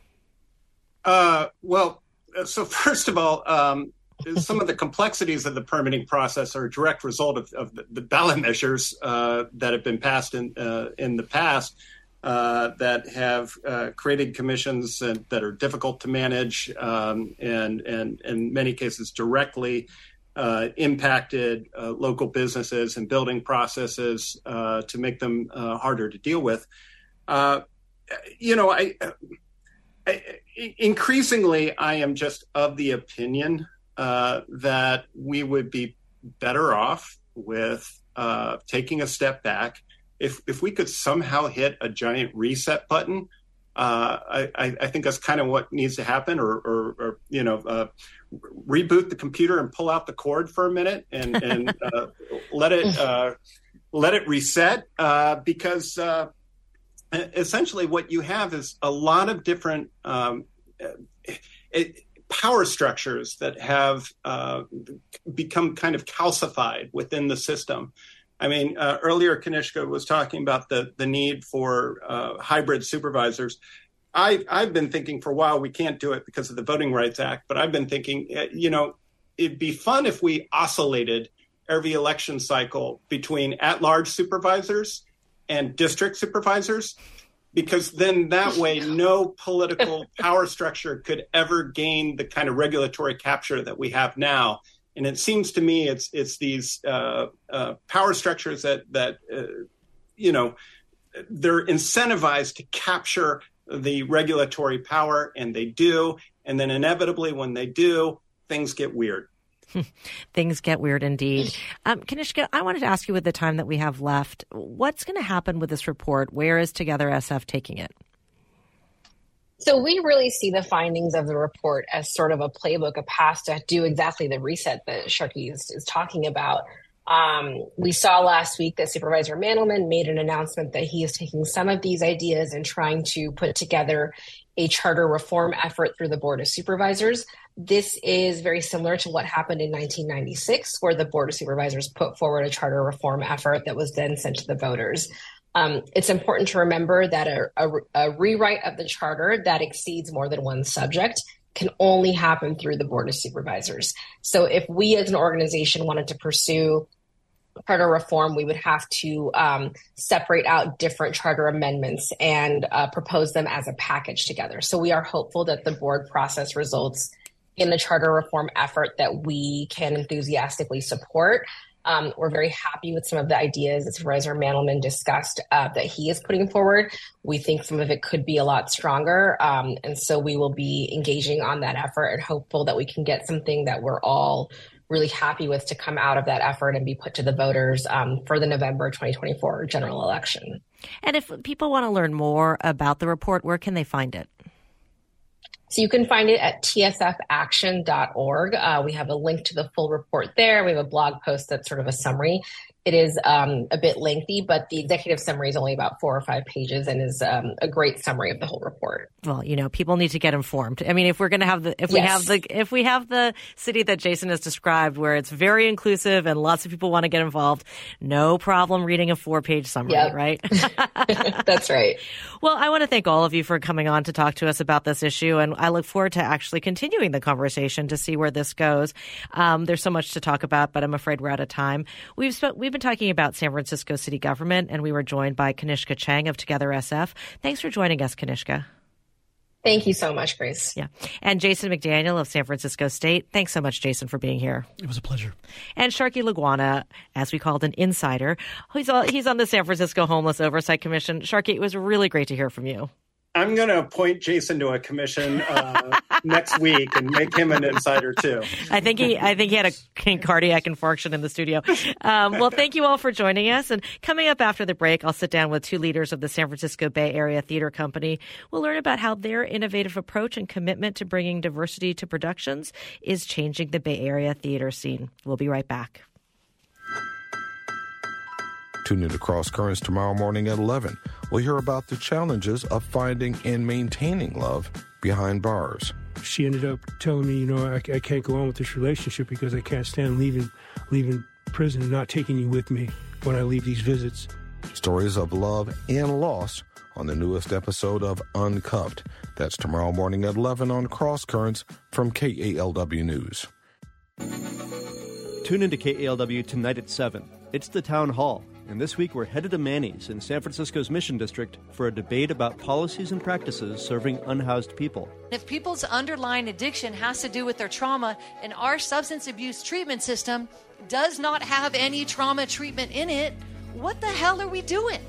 C: Uh, well, so first of all, um, some of the complexities of the permitting process are a direct result of, of the, ballot measures uh, that have been passed in uh, in the past uh, that have uh, created commissions that are difficult to manage um, and and in many cases directly uh, impacted uh, local businesses and building processes to make them harder to deal with. you know, I, I increasingly I am just of the opinion uh, that we would be better off with uh, taking a step back. If if we could somehow hit a giant reset button, uh, I, I, think that's kind of what needs to happen, or, or, or you know, uh, reboot the computer and pull out the cord for a minute and, and uh, let it let it reset uh, because uh, essentially what you have is a lot of different um, it, power structures that have uh, become kind of calcified within the system. I mean, uh, earlier Kanishka was talking about the the need for uh, hybrid supervisors. I, I've been thinking for a while we can't do it because of the Voting Rights Act, but I've been thinking, uh, you know, it'd be fun if we oscillated every election cycle between at-large supervisors and district supervisors because then that way no political power structure could ever gain the kind of regulatory capture that we have now. And it seems to me it's it's these uh, uh, power structures that that uh, you know they're incentivized to capture the regulatory power and they do. And then inevitably when they do things get weird
A: Things get weird indeed. Um, Kanishka, I wanted to ask you with the time that we have left, what's going to happen with this report? Where is Together SF taking it?
B: So we really see the findings of the report as sort of a playbook, a path to do exactly the reset that Sharky is, is talking about. Um, we saw last week that Supervisor Mandelman made an announcement that he is taking some of these ideas and trying to put together a charter reform effort through the Board of Supervisors. This is very similar to what happened in 1996, where the Board of Supervisors put forward a charter reform effort that was then sent to the voters. Um, it's important to remember that a, a, a rewrite of the charter that exceeds more than one subject can only happen through the Board of Supervisors. So if we as an organization wanted to pursue charter reform, we would have to um, separate out different charter amendments and uh, propose them as a package together. So we are hopeful that the board process results in the charter reform effort that we can enthusiastically support. Um, we're very happy with some of the ideas that Supervisor Mandelman discussed uh, that he is putting forward. We think some of it could be a lot stronger. Um, and so we will be engaging on that effort and hopeful that we can get something that we're all really happy with to come out of that effort and be put to the voters um, for the November 2024 general election.
A: And if people want to learn more about the report, where can they find it?
B: So you can find it at tsfaction.org. Uh, we have a link to the full report there. We have a blog post that's sort of a summary. It is um, a bit lengthy, but the executive summary is only about four or five pages and is um, a great summary of the whole report.
A: Well, you know, people need to get informed. I mean, if we're going to have the if we have the if we have the city that Jason has described, where it's very inclusive and lots of people want to get involved, no problem reading a four page summary, yep. right?
B: That's right.
A: Well, I want to thank all of you for coming on to talk to us about this issue, and I look forward to actually continuing the conversation to see where this goes. Um, there's so much to talk about, but I'm afraid we're out of time. We've spent we've We've been talking about San Francisco city government, and we were joined by Kanishka Cheng of Together SF. Thanks for joining us, Kanishka.
B: Thank you so much, Grace.
A: Yeah. And Jason McDaniel of San Francisco State. Thanks so much, Jason, for being here.
D: It was a pleasure.
A: And Sharky Laguana, as we called an insider, he's, he's on the San Francisco Homeless Oversight Commission. Sharky, it was really great to hear from you.
C: I'm going to appoint Jason to a commission uh, next week and make him an insider too.
A: I think he, I think he had a cardiac infarction in the studio. Um, well, thank you all for joining us. And coming up after the break, I'll sit down with two leaders of the San Francisco Bay Area Theater Company. We'll learn about how their innovative approach and commitment to bringing diversity to productions is changing the Bay Area theater scene. We'll be right back.
G: Tune in to Cross Currents tomorrow morning at 11. We'll hear about the challenges of finding and maintaining love behind bars.
H: She ended up telling me, you know, I, I can't go on with this relationship because I can't stand leaving, leaving prison and not taking you with me when I leave these visits.
G: Stories of love and loss on the newest episode of Uncuffed. That's tomorrow morning at 11 on Cross Currents from KALW News.
I: Tune into KALW tonight at 7. It's the Town Hall and this week we're headed to Manny's in San Francisco's Mission District for a debate about policies and practices serving unhoused people.
J: If people's underlying addiction has to do with their trauma, and our substance abuse treatment system does not have any trauma treatment in it, what the hell are we doing?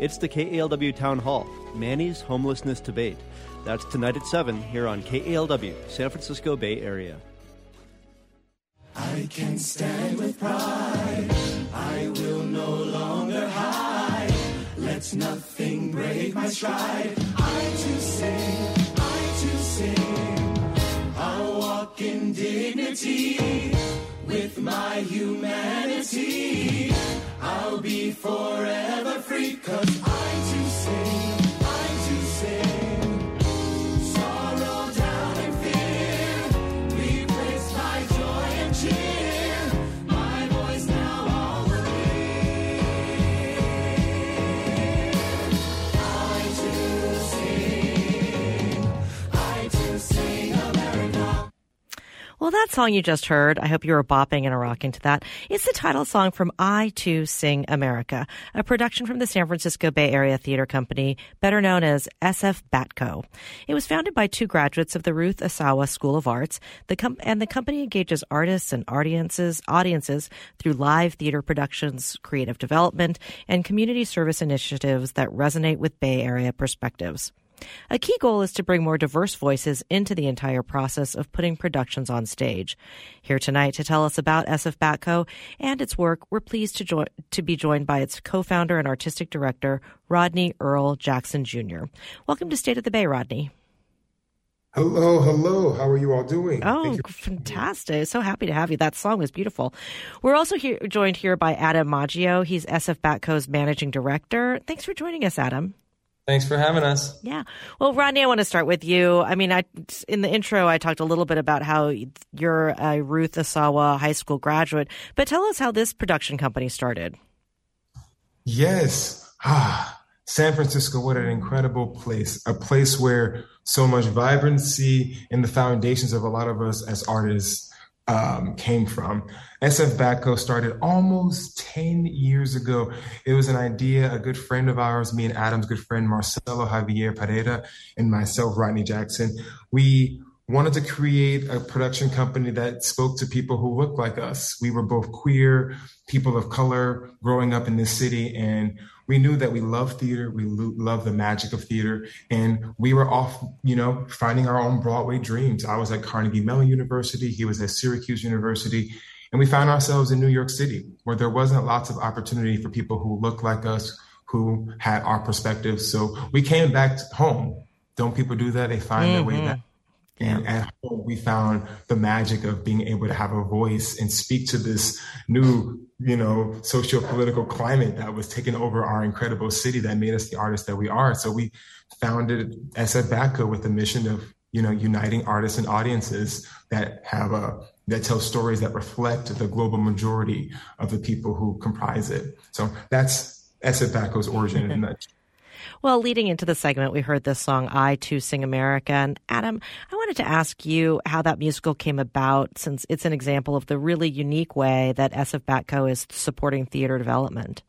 I: It's the KALW Town Hall, Manny's Homelessness Debate. That's tonight at 7 here on KALW, San Francisco Bay Area. I can stand with pride. I will no longer hide. Let nothing break my stride. I to sing, I to sing. I'll walk in dignity with my humanity. I'll be for Cause I too sing,
A: Well, that song you just heard, I hope you were bopping and rocking to that. It's the title song from I Too Sing America, a production from the San Francisco Bay Area Theater Company, better known as SF Batco. It was founded by two graduates of the Ruth Asawa School of Arts, the com- and the company engages artists and audiences, audiences through live theater productions, creative development, and community service initiatives that resonate with Bay Area perspectives. A key goal is to bring more diverse voices into the entire process of putting productions on stage. Here tonight to tell us about SF Batco and its work, we're pleased to, jo- to be joined by its co-founder and artistic director, Rodney Earl Jackson Jr. Welcome to State of the Bay, Rodney.
K: Hello, hello. How are you all doing?
A: Oh, fantastic. So happy to have you. That song was beautiful. We're also here, joined here by Adam Maggio. He's SF Batco's managing director. Thanks for joining us, Adam.
L: Thanks for having us.
A: Yeah. Well, Rodney, I want to start with you. I mean, I in the intro I talked a little bit about how you're a Ruth Asawa High School graduate, but tell us how this production company started.
K: Yes. Ah, San Francisco, what an incredible place. A place where so much vibrancy and the foundations of a lot of us as artists um, came from. SF Batco started almost 10 years ago. It was an idea, a good friend of ours, me and Adam's good friend, Marcelo Javier Pereira, and myself, Rodney Jackson. We wanted to create a production company that spoke to people who look like us. We were both queer, people of color, growing up in this city, and we knew that we love theater, we lo- love the magic of theater, and we were off, you know, finding our own Broadway dreams. I was at Carnegie Mellon University, he was at Syracuse University, and we found ourselves in New York City, where there wasn't lots of opportunity for people who looked like us, who had our perspectives. So we came back home. Don't people do that? They find their way mm-hmm. back. And at home, we found the magic of being able to have a voice and speak to this new, you know, socio-political climate that was taking over our incredible city that made us the artists that we are. So we founded SF Batco with the mission of, you know, uniting artists and audiences that have a that tell stories that reflect the global majority of the people who comprise it. So that's SF Batco's origin in a.
A: Well, leading into the segment, we heard this song, I Too Sing America. And Adam, I wanted to ask you how that musical came about, since it's an example of the really unique way that SF Batco is supporting theater development.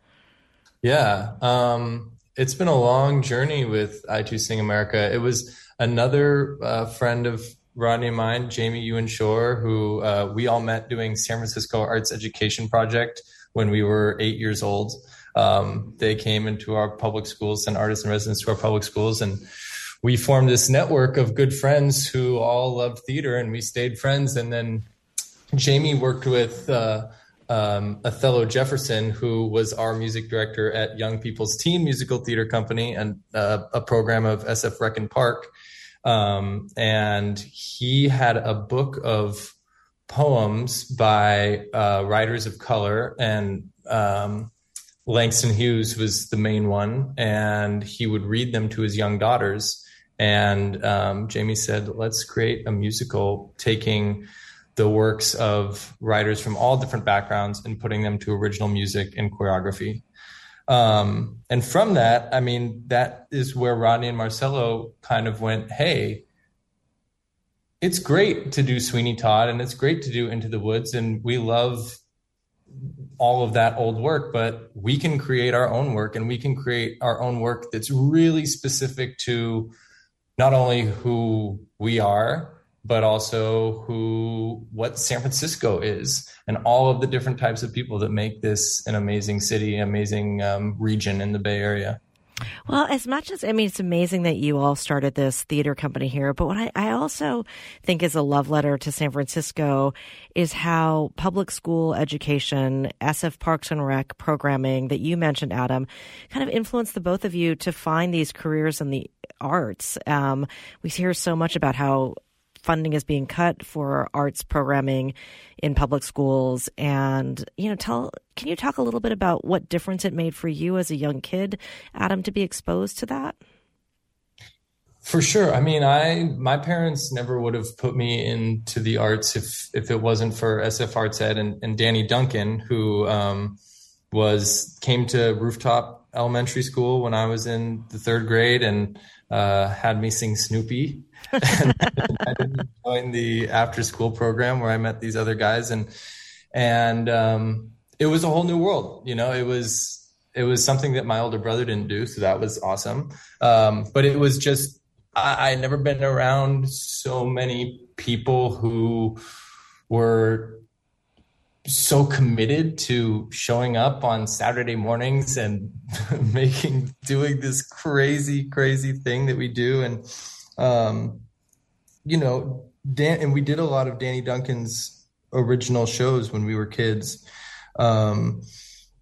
L: Yeah. Um, it's been a long journey with I Too Sing America. It was another uh, friend of Rodney and mine, Jamie Ewan Shore, who uh, we all met doing San Francisco Arts Education Project when we were eight years old. Um, they came into our public schools and artists and residents to our public schools and we formed this network of good friends who all loved theater and we stayed friends. And then jamie worked with uh, um, othello jefferson who was our music director at young people's teen musical theater company and uh, a program of sf Rec and Park. Um, and he had a book of poems by uh, writers of color and um, Langston Hughes was the main one, and he would read them to his young daughters. And um, Jamie said, let's create a musical taking the works of writers from all different backgrounds and putting them to original music and choreography. Um, and from that, I mean, that is where Rodney and Marcello kind of went, hey, it's great to do Sweeney Todd and it's great to do Into the Woods. And we love all of that old work, but we can create our own work and we can create our own work that's really specific to not only who we are, but also who what San Francisco is and all of the different types of people that make this an amazing city, amazing um, region in the Bay Area.
A: Well, as much as I mean, it's amazing that you all started this theater company here, but what I, I, also think is a love letter to San Francisco is how public school education, SF Parks and Rec programming that you mentioned, Adam, kind of influenced the both of you to find these careers in the arts. Um, we hear so much about how funding is being cut for arts programming in public schools. And, you know, tell, can you talk a little bit about what difference it made for you as a young kid, Adam, to be exposed to that?
L: For sure. I mean, I my parents never would have put me into the arts if if it wasn't for SF Arts Ed and, and Danny Duncan, who um, was came to Rooftop Elementary School when I was in the third grade and uh, had me sing Snoopy. and I joined the after school program where I met these other guys and and um, it was a whole new world. You know, it was it was something that my older brother didn't do, so that was awesome. Um, but it was just I, I never been around so many people who were so committed to showing up on Saturday mornings and making doing this crazy crazy thing that we do. And um you know Dan and we did a lot of Danny Duncan's original shows when we were kids. Um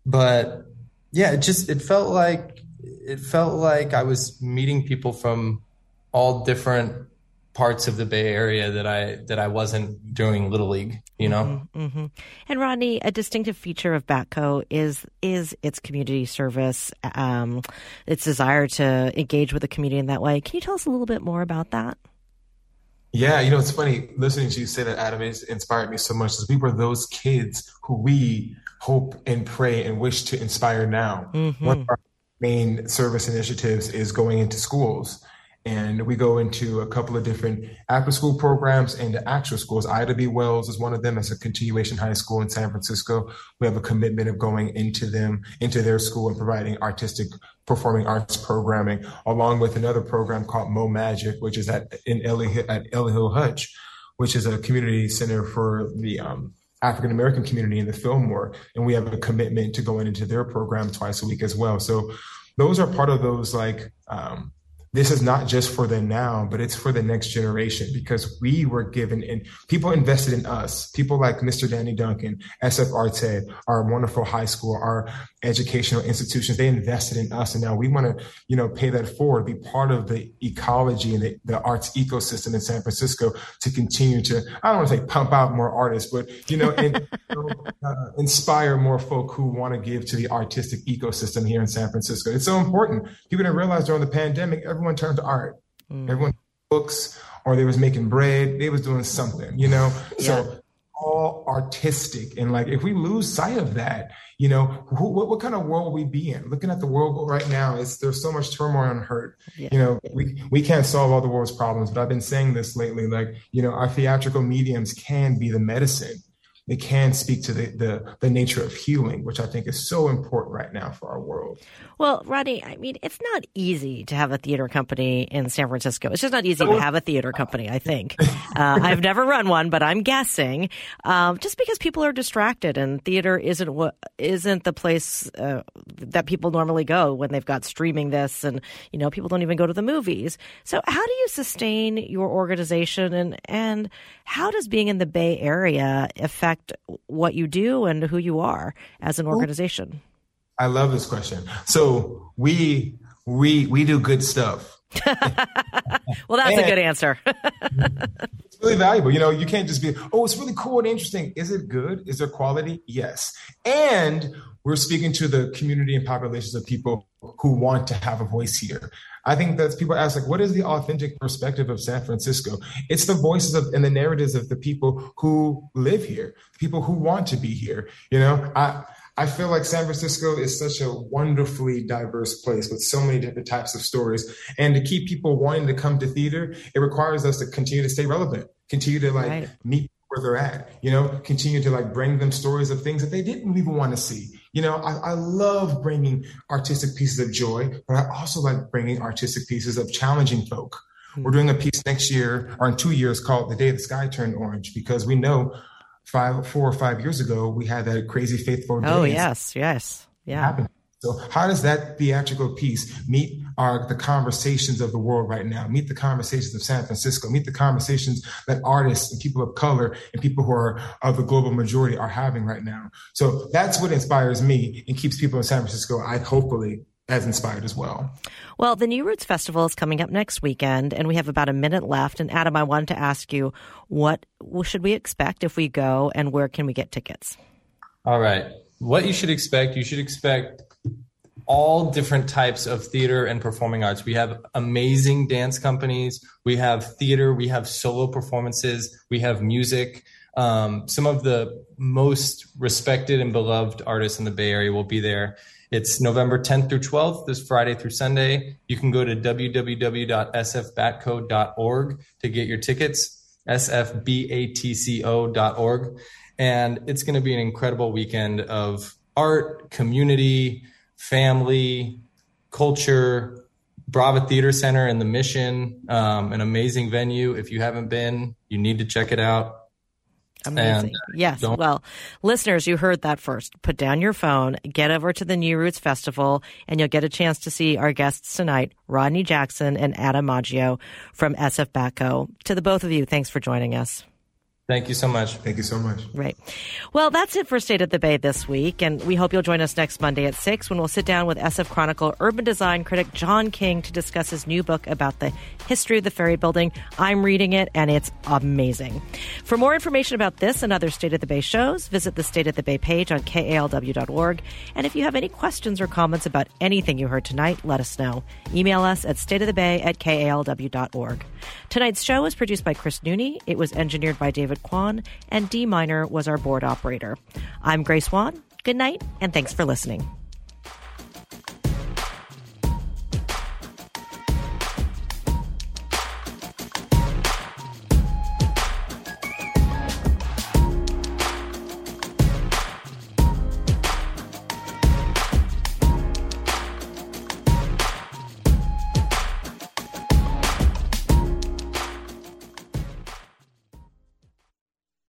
L: but yeah it just it felt like it felt like I was meeting people from all different parts of the Bay Area that I that I wasn't doing Little League, you know.
A: Mm-hmm, mm-hmm. And Rodney, a distinctive feature of Batco is is its community service, um, its desire to engage with the community in that way. Can you tell us a little bit more about that?
K: Yeah, you know, it's funny listening to you say that, Adam, has inspired me so much. Because we were those kids who we hope and pray and wish to inspire now. Mm-hmm. One of our main service initiatives is going into schools and we go into a couple of different after school programs and the actual schools. Ida B. Wells is one of them. It's a continuation high school in San Francisco. We have a commitment of going into them, into their school and providing artistic performing arts programming, along with another program called Mo Magic, which is at in Ella, at Ella Hill Hutch, which is a community center for the um, African American community in the Fillmore. And we have a commitment to going into their program twice a week as well. So those are part of those like um, this is not just for the now, but it's for the next generation because we were given and people invested in us. People like Mr. Danny Duncan, SF Arts Ed, our wonderful high school, our educational institutions, they invested in us. And now we want to, you know, pay that forward, be part of the ecology and the, the arts ecosystem in San Francisco to continue to, I don't want to say pump out more artists, but, you know, and, uh, inspire more folk who want to give to the artistic ecosystem here in San Francisco. It's so important. People didn't realize during the pandemic, everyone turned to art. Mm. Everyone books or they was making bread. They was doing something, you know. Yeah. So all artistic and like if we lose sight of that, you know, who, what, what kind of world will we be in? Looking at the world right now, it's there's so much turmoil and hurt. Yeah. You know, we we can't solve all the world's problems, but I've been saying this lately. Like, you know, our theatrical mediums can be the medicine it can speak to the, the, the nature of healing, which I think is so important right now for our world.
A: Well, Rodney, I mean, it's not easy to have a theater company in San Francisco. It's just not easy to have a theater company. I think uh, I've never run one, but I'm guessing um, just because people are distracted and theater isn't what isn't the place uh, that people normally go when they've got streaming this, and you know, people don't even go to the movies. So, how do you sustain your organization, and and how does being in the Bay Area affect affect what you do and who you are as an organization?
K: I love this question. So we we we do good stuff.
A: well, that's and a good answer.
K: it's really valuable. You know, you can't just be, oh, it's really cool and interesting. Is it good? Is there quality? Yes. And we're speaking to the community and populations of people who want to have a voice here. I think that people ask, like, what is the authentic perspective of San Francisco? It's the voices of and the narratives of the people who live here, people who want to be here. You know, I I feel like San Francisco is such a wonderfully diverse place with so many different types of stories. And to keep people wanting to come to theater, it requires us to continue to stay relevant, continue to like right. meet where they're at, you know, continue to like bring them stories of things that they didn't even want to see. You know, I, I love bringing artistic pieces of joy, but I also like bringing artistic pieces of challenging folk. We're hmm. doing a piece next year or in two years called The Day the Sky Turned Orange because we know five, four or five years ago, we had that crazy faithful day.
A: Oh, yes, yes. Yeah.
K: So how does that theatrical piece meet our the conversations of the world right now? Meet the conversations of San Francisco. Meet the conversations that artists and people of color and people who are of the global majority are having right now. So that's what inspires me and keeps people in San Francisco. I hopefully as inspired as well.
A: Well, the New Roots Festival is coming up next weekend, and we have about a minute left. And Adam, I wanted to ask you, what should we expect if we go, and where can we get tickets?
L: All right. What you should expect, you should expect all different types of theater and performing arts. We have amazing dance companies, we have theater, we have solo performances, we have music. Um, some of the most respected and beloved artists in the Bay Area will be there. It's November 10th through 12th, this Friday through Sunday. You can go to www.sfbatco.org to get your tickets, sfbatco.org. And it's going to be an incredible weekend of art, community, family, culture. Brava Theater Center and the Mission, um, an amazing venue. If you haven't been, you need to check it out.
A: Amazing. And yes. Well, listeners, you heard that first. Put down your phone, get over to the New Roots Festival, and you'll get a chance to see our guests tonight, Rodney Jackson and Adam Maggio from SF Batco. To the both of you, thanks for joining us.
L: Thank you so much.
K: Thank you so much.
A: Right. Well, that's it for State of the Bay this week, and we hope you'll join us next Monday at 6 when we'll sit down with SF Chronicle urban design critic John King to discuss his new book about the history of the ferry building. I'm reading it, and it's amazing. For more information about this and other State of the Bay shows, visit the State of the Bay page on kalw.org. And if you have any questions or comments about anything you heard tonight, let us know. Email us at stateofthebay at kalw.org. Tonight's show was produced by Chris Nooney. It was engineered by David Kwan, and D Minor was our board operator. I'm Grace Wan. Good night, and thanks for listening.